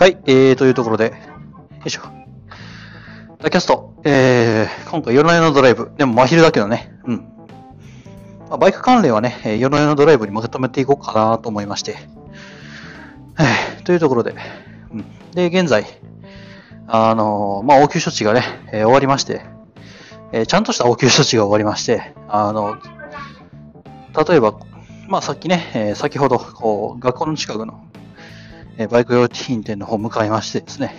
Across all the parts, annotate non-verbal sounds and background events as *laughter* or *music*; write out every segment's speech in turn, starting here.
はい、えー、というところで、よいしょ。キャスト、えー、今回夜な夜なドライブ。でも真昼だけどね、うん。まあ、バイク関連はね、夜な夜なドライブにまとめていこうかなと思いまして。というところで、うん。で、現在、あのーまあ、応急処置がね、えー終わりまして、えーちゃんとした応急処置が終わりまして、あの、例えば、まあ、さっきね、え先ほど、こう、学校の近くの、えバイク用品店の方向かいましてですね、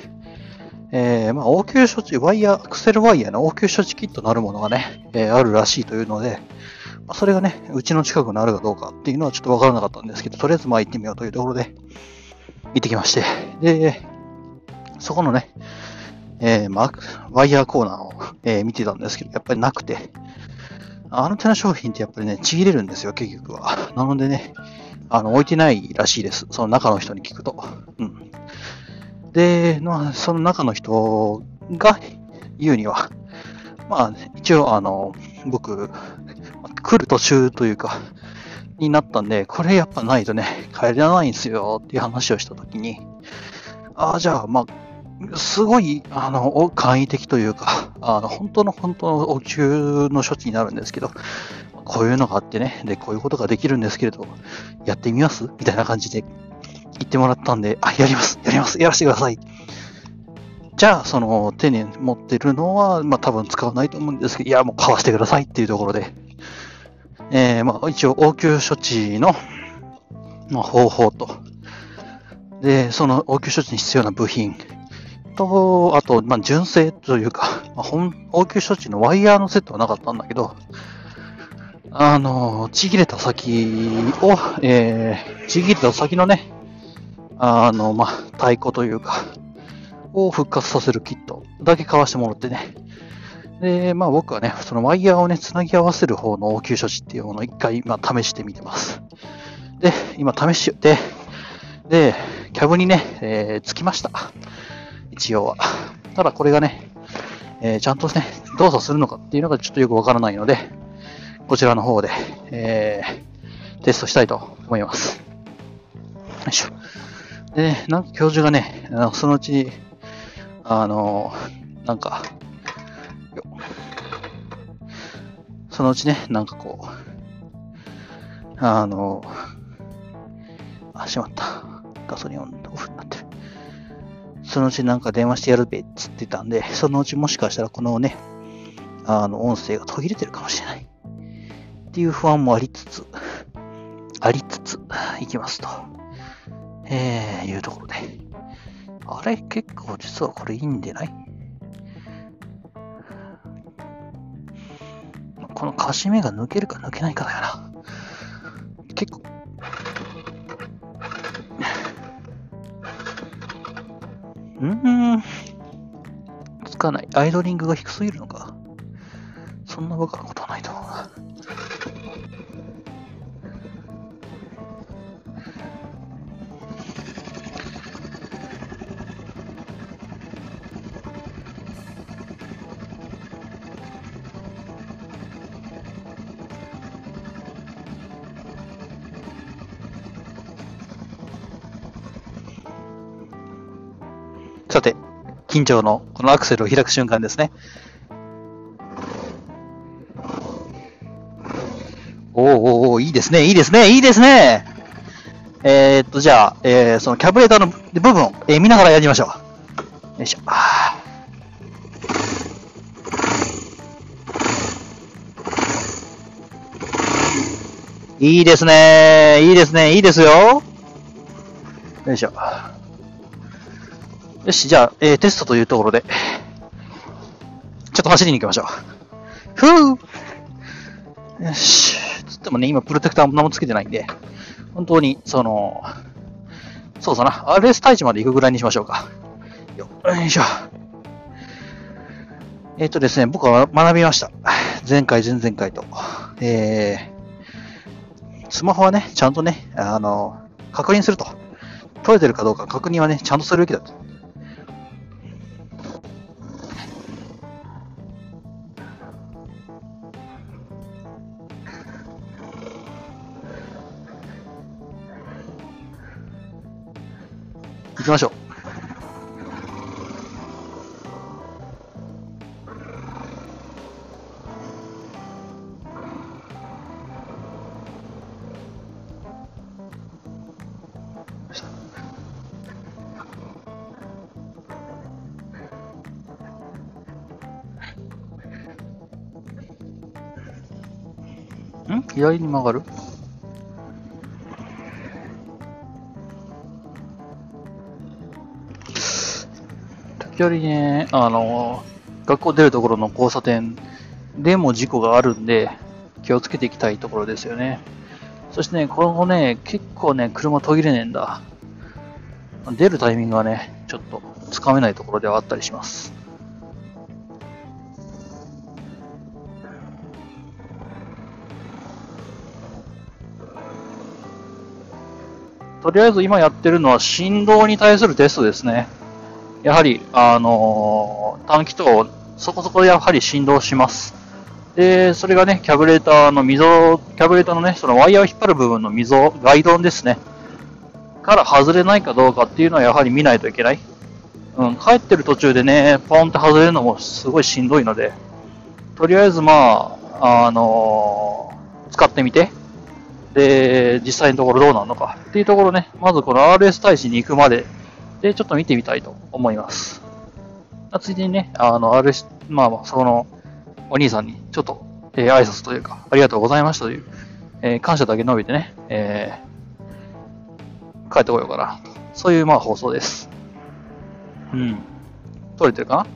えーまあ、応急処置、ワイヤー、アクセルワイヤーの応急処置キットなるものがね、えーあるらしいというので、まあ、それがね、うちの近くにあるかどうかっていうのはちょっとわからなかったんですけど、とりあえずまあ行ってみようというところで、行ってきまして、で、そこのね、えーまあ、ワイヤーコーナーを、え見てたんですけど、やっぱりなくて、あの手の商品ってやっぱりね、ちぎれるんですよ、結局は。なのでね、あの、置いてないらしいです。その中の人に聞くと。うん。で、まあ、その中の人が言うには、まあ、一応、あの、僕、来る途中というか、になったんで、これやっぱないとね、帰れないんですよっていう話をしたときに、ああ、じゃあ、まあ、すごい、あの、簡易的というか、あの、本当の本当の応急の処置になるんですけど、こういうのがあってね、で、こういうことができるんですけれど、やってみます？みたいな感じで言ってもらったんで、あ、やります、やります、やらせてください。じゃあ、その、手に持ってるのは、まあ多分使わないと思うんですけど、いや、もう買わせてください。っていうところで、えー、まあ一応、応急処置の、まあ、方法と、で、その応急処置に必要な部品。と、あと、まあ、純正というか、まあ、本応急処置のワイヤーのセットはなかったんだけど、あの、ちぎれた先を、えー、ちぎれた先のね、あの、まあ、太鼓というか、を復活させるキットだけ買わしてもらってね。で、まあ僕はね、そのワイヤーをね、つなぎ合わせる方の応急処置っていうものを一回、まあ試してみてます。で、今試し、で、で、キャブにね、えーつきました。一応は。ただこれがね、えーちゃんとね、動作するのかっていうのがちょっとよくわからないので、こちらの方で、えーテストしたいと思います。よいしょ。でね、なんか教授がね、そのうち、あの、なんか、そのうちね、なんかこう、あの、あ、しまった。ガソリンオンオフになってる。そのうちなんか電話してやるべっつってたんで、そのうちもしかしたらこのね、あの、音声が途切れてるかもしれない。っていう不安もありつつ、ありつつ、いきますと。えー、いうところで。あれ？結構実はこれいいんでない？このカシメが抜けるか抜けないかだよな。結構。うーん。つかない。アイドリングが低すぎるのか。そんなバカな緊張のこのアクセルを開く瞬間ですね。おーおーおいいですね、いいですね、いいですね。えー、っと、じゃあ、えー、そのキャブレーターの部分を、えー見ながらやりましょう。よいしょ。いいですね、いいですね、いいですよ。よいしょ。よし、じゃあ、えーテストというところで、ちょっと走りに行きましょう。ふうよし。つってもね、今、プロテクターも何もつけてないんで、本当に、その、そうだな、RS 対地まで行くぐらいにしましょうか。よよいしょ。えっ、とですね、僕は学びました。前回、前々回と。えー、スマホはね、ちゃんとね、あの、確認すると。取れてるかどうか確認はね、ちゃんとするべきだと。ましょう。左に曲がる？時折ね、あの、学校出るところの交差点でも事故があるんで、気をつけていきたいところですよね。そしてね、このね、結構ね、車途切れねえんだ。出るタイミングがね、ちょっとつかめないところではあったりします。とりあえず今やってるのは振動に対するテストですね。やはり、あのー、短気筒、そこそこやはり振動します。で、それがね、キャブレーターの溝、キャブレーターのね、そのワイヤーを引っ張る部分の溝、ガイドンですね。から外れないかどうかっていうのはやはり見ないといけない。うん、帰ってる途中でね、ポンって外れるのもすごいしんどいので、とりあえずまあ、あのー、使ってみて、で、実際のところどうなるのかっていうところね、まずこの RS 大使に行くまで、で、ちょっと見てみたいと思います。ついでにね、あの、RS、まあ、その、お兄さんにちょっと、えー、挨拶というか、ありがとうございましたという、えー、感謝だけ述べてね、えー、帰ってこようかな。そういう、まあ、放送です。うん。撮れてるかな？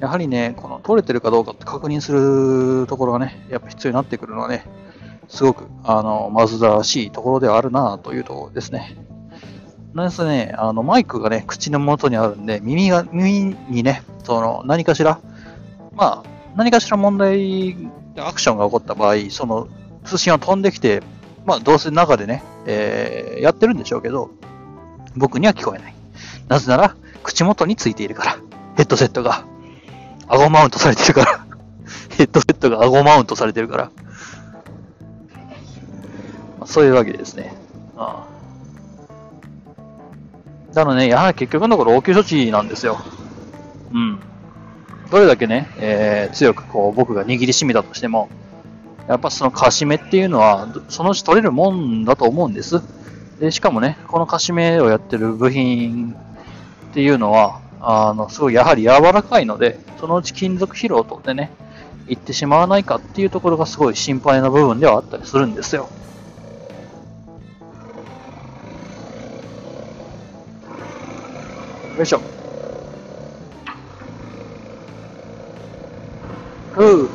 やはりね、この撮れてるかどうかって確認するところがね、やっぱ必要になってくるのはね、すごく、あの、マズダらしいところではあるなというところですね。なんせね、あの、マイクがね、口の元にあるんで、耳が、耳にね、その、何かしら、まあ、何かしら問題、アクションが起こった場合、その、通信は飛んできて、まあ、どうせ中でね、えー、やってるんでしょうけど、僕には聞こえない。なぜなら、口元についているから。ヘッドセットが。顎マウントされてるから *laughs* ヘッドセットが顎マウントされてるから。まあ、そういうわけですね。ああなの、ね、やはり結局のところ応急処置なんですよ。うん。どれだけね、えー、強くこう僕が握りしめたとしても、やっぱそのかしめっていうのは、そのうち取れるもんだと思うんです。で、しかもね、このかしめをやってる部品っていうのは、あの、すごいやはり柔らかいので、そのうち金属疲労とでね、行ってしまわないかっていうところがすごい心配な部分ではあったりするんですよ。よいしょ。ふう。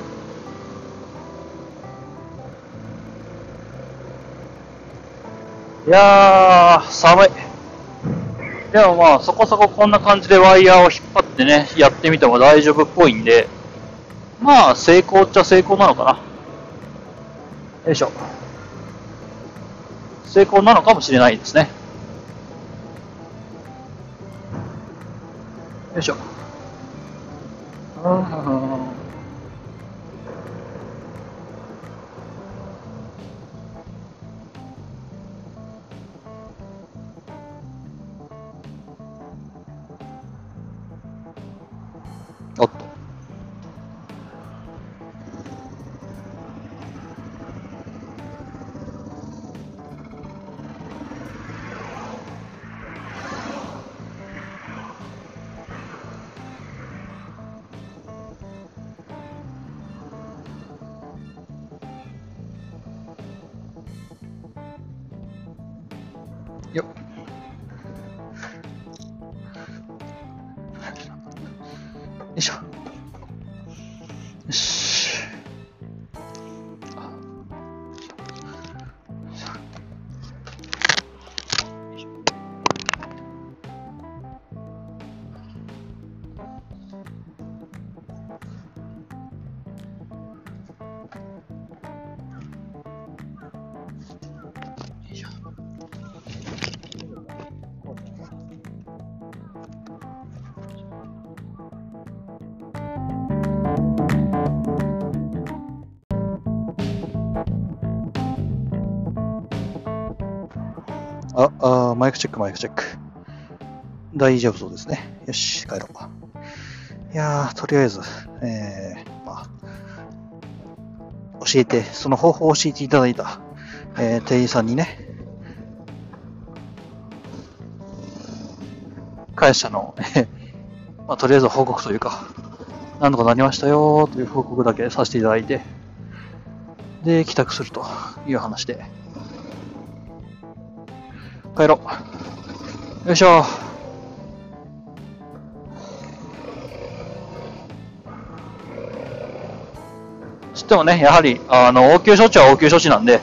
いやー、寒い。でもまあ、そこそここんな感じでワイヤーを引っ張ってね、やってみても大丈夫っぽいんで、まあ、成功っちゃ成功なのかな。よいしょ。成功なのかもしれないですね。よいしょ。ああよあ、あマイクチェック、マイクチェック。大丈夫そうですね。よし、帰ろう。いやー、とりあえず、えー、まあ、教えて、その方法を教えていただいた、えー、店員さんにね、会社の、*laughs* まあ、とりあえず報告というか、なんとかなりましたよという報告だけさせていただいて、で、帰宅するという話で。帰ろう。よいしょ。つってもね、やはり、あの、応急処置は応急処置なんで、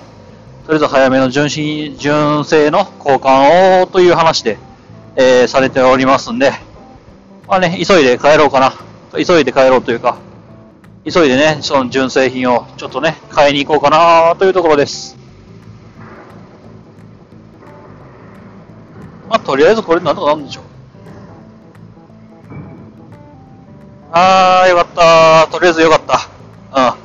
とりあえず早めの純真、純正の交換をという話で、えー、されておりますんで、まあね、急いで帰ろうかな。急いで帰ろうというか、急いでね、その純正品をちょっとね、買いに行こうかなというところです。まあ、とりあえずこれなんとかなるんでしょう。あー、よかった。とりあえずよかった。うん。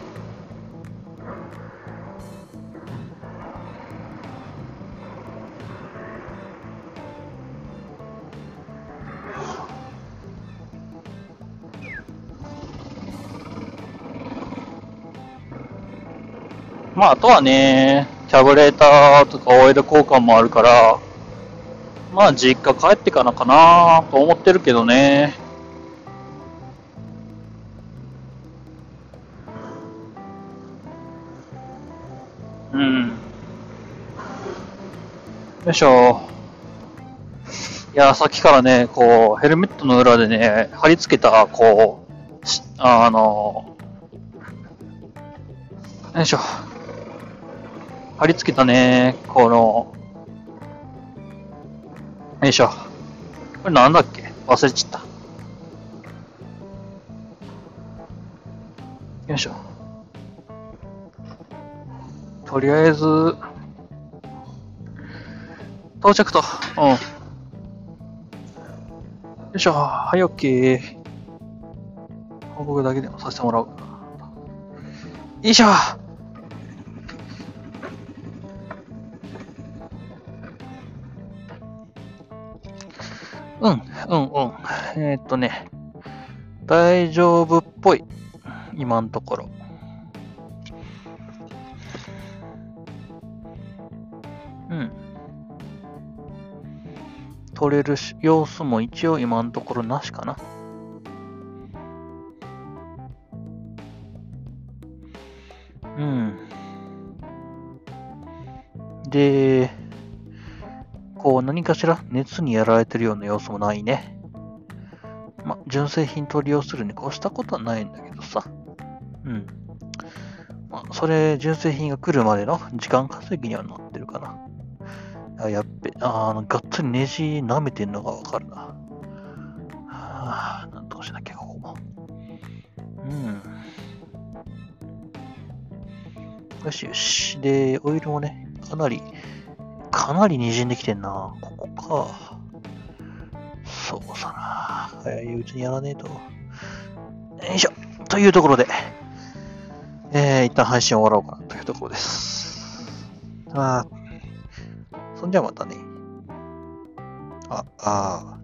まあ、あとはね、キャブレーターとかオイル交換もあるから、まあ、実家帰ってからかなと思ってるけどね。うん。よいしょ。いや、さっきからね、こう、ヘルメットの裏でね、貼り付けた、こう、あの、よいしょ。貼り付けたね、この、よいしょ。これなんだっけ？忘れちゃった。よいしょ。とりあえず、到着と。うん。よいしょ。はい、オッケー。報告だけでもさせてもらう。よいしょ。うん、うん、えー、っとね、大丈夫っぽい。今のところ。うん。取れるし様子も一応今のところなしかな。うん。で、こう何かしら熱にやられてるような様子もないね。ま、純正品と利用するに越したことはないんだけどさ。うん。まそれ、純正品が来るまでの時間稼ぎにはなってるかな。あやっべ、あの、がっつりネジ舐めてんのがわかるな。はあ、なんとかしなきゃ、ここも。うん。よしよし。で、オイルもね、かなりかなり滲んできてんな。ここか。そうさな。早いうちにやらねえと。よいしょ。というところで、えー、一旦配信終わろうかなというところです。あそんじゃまたね。ああ、あ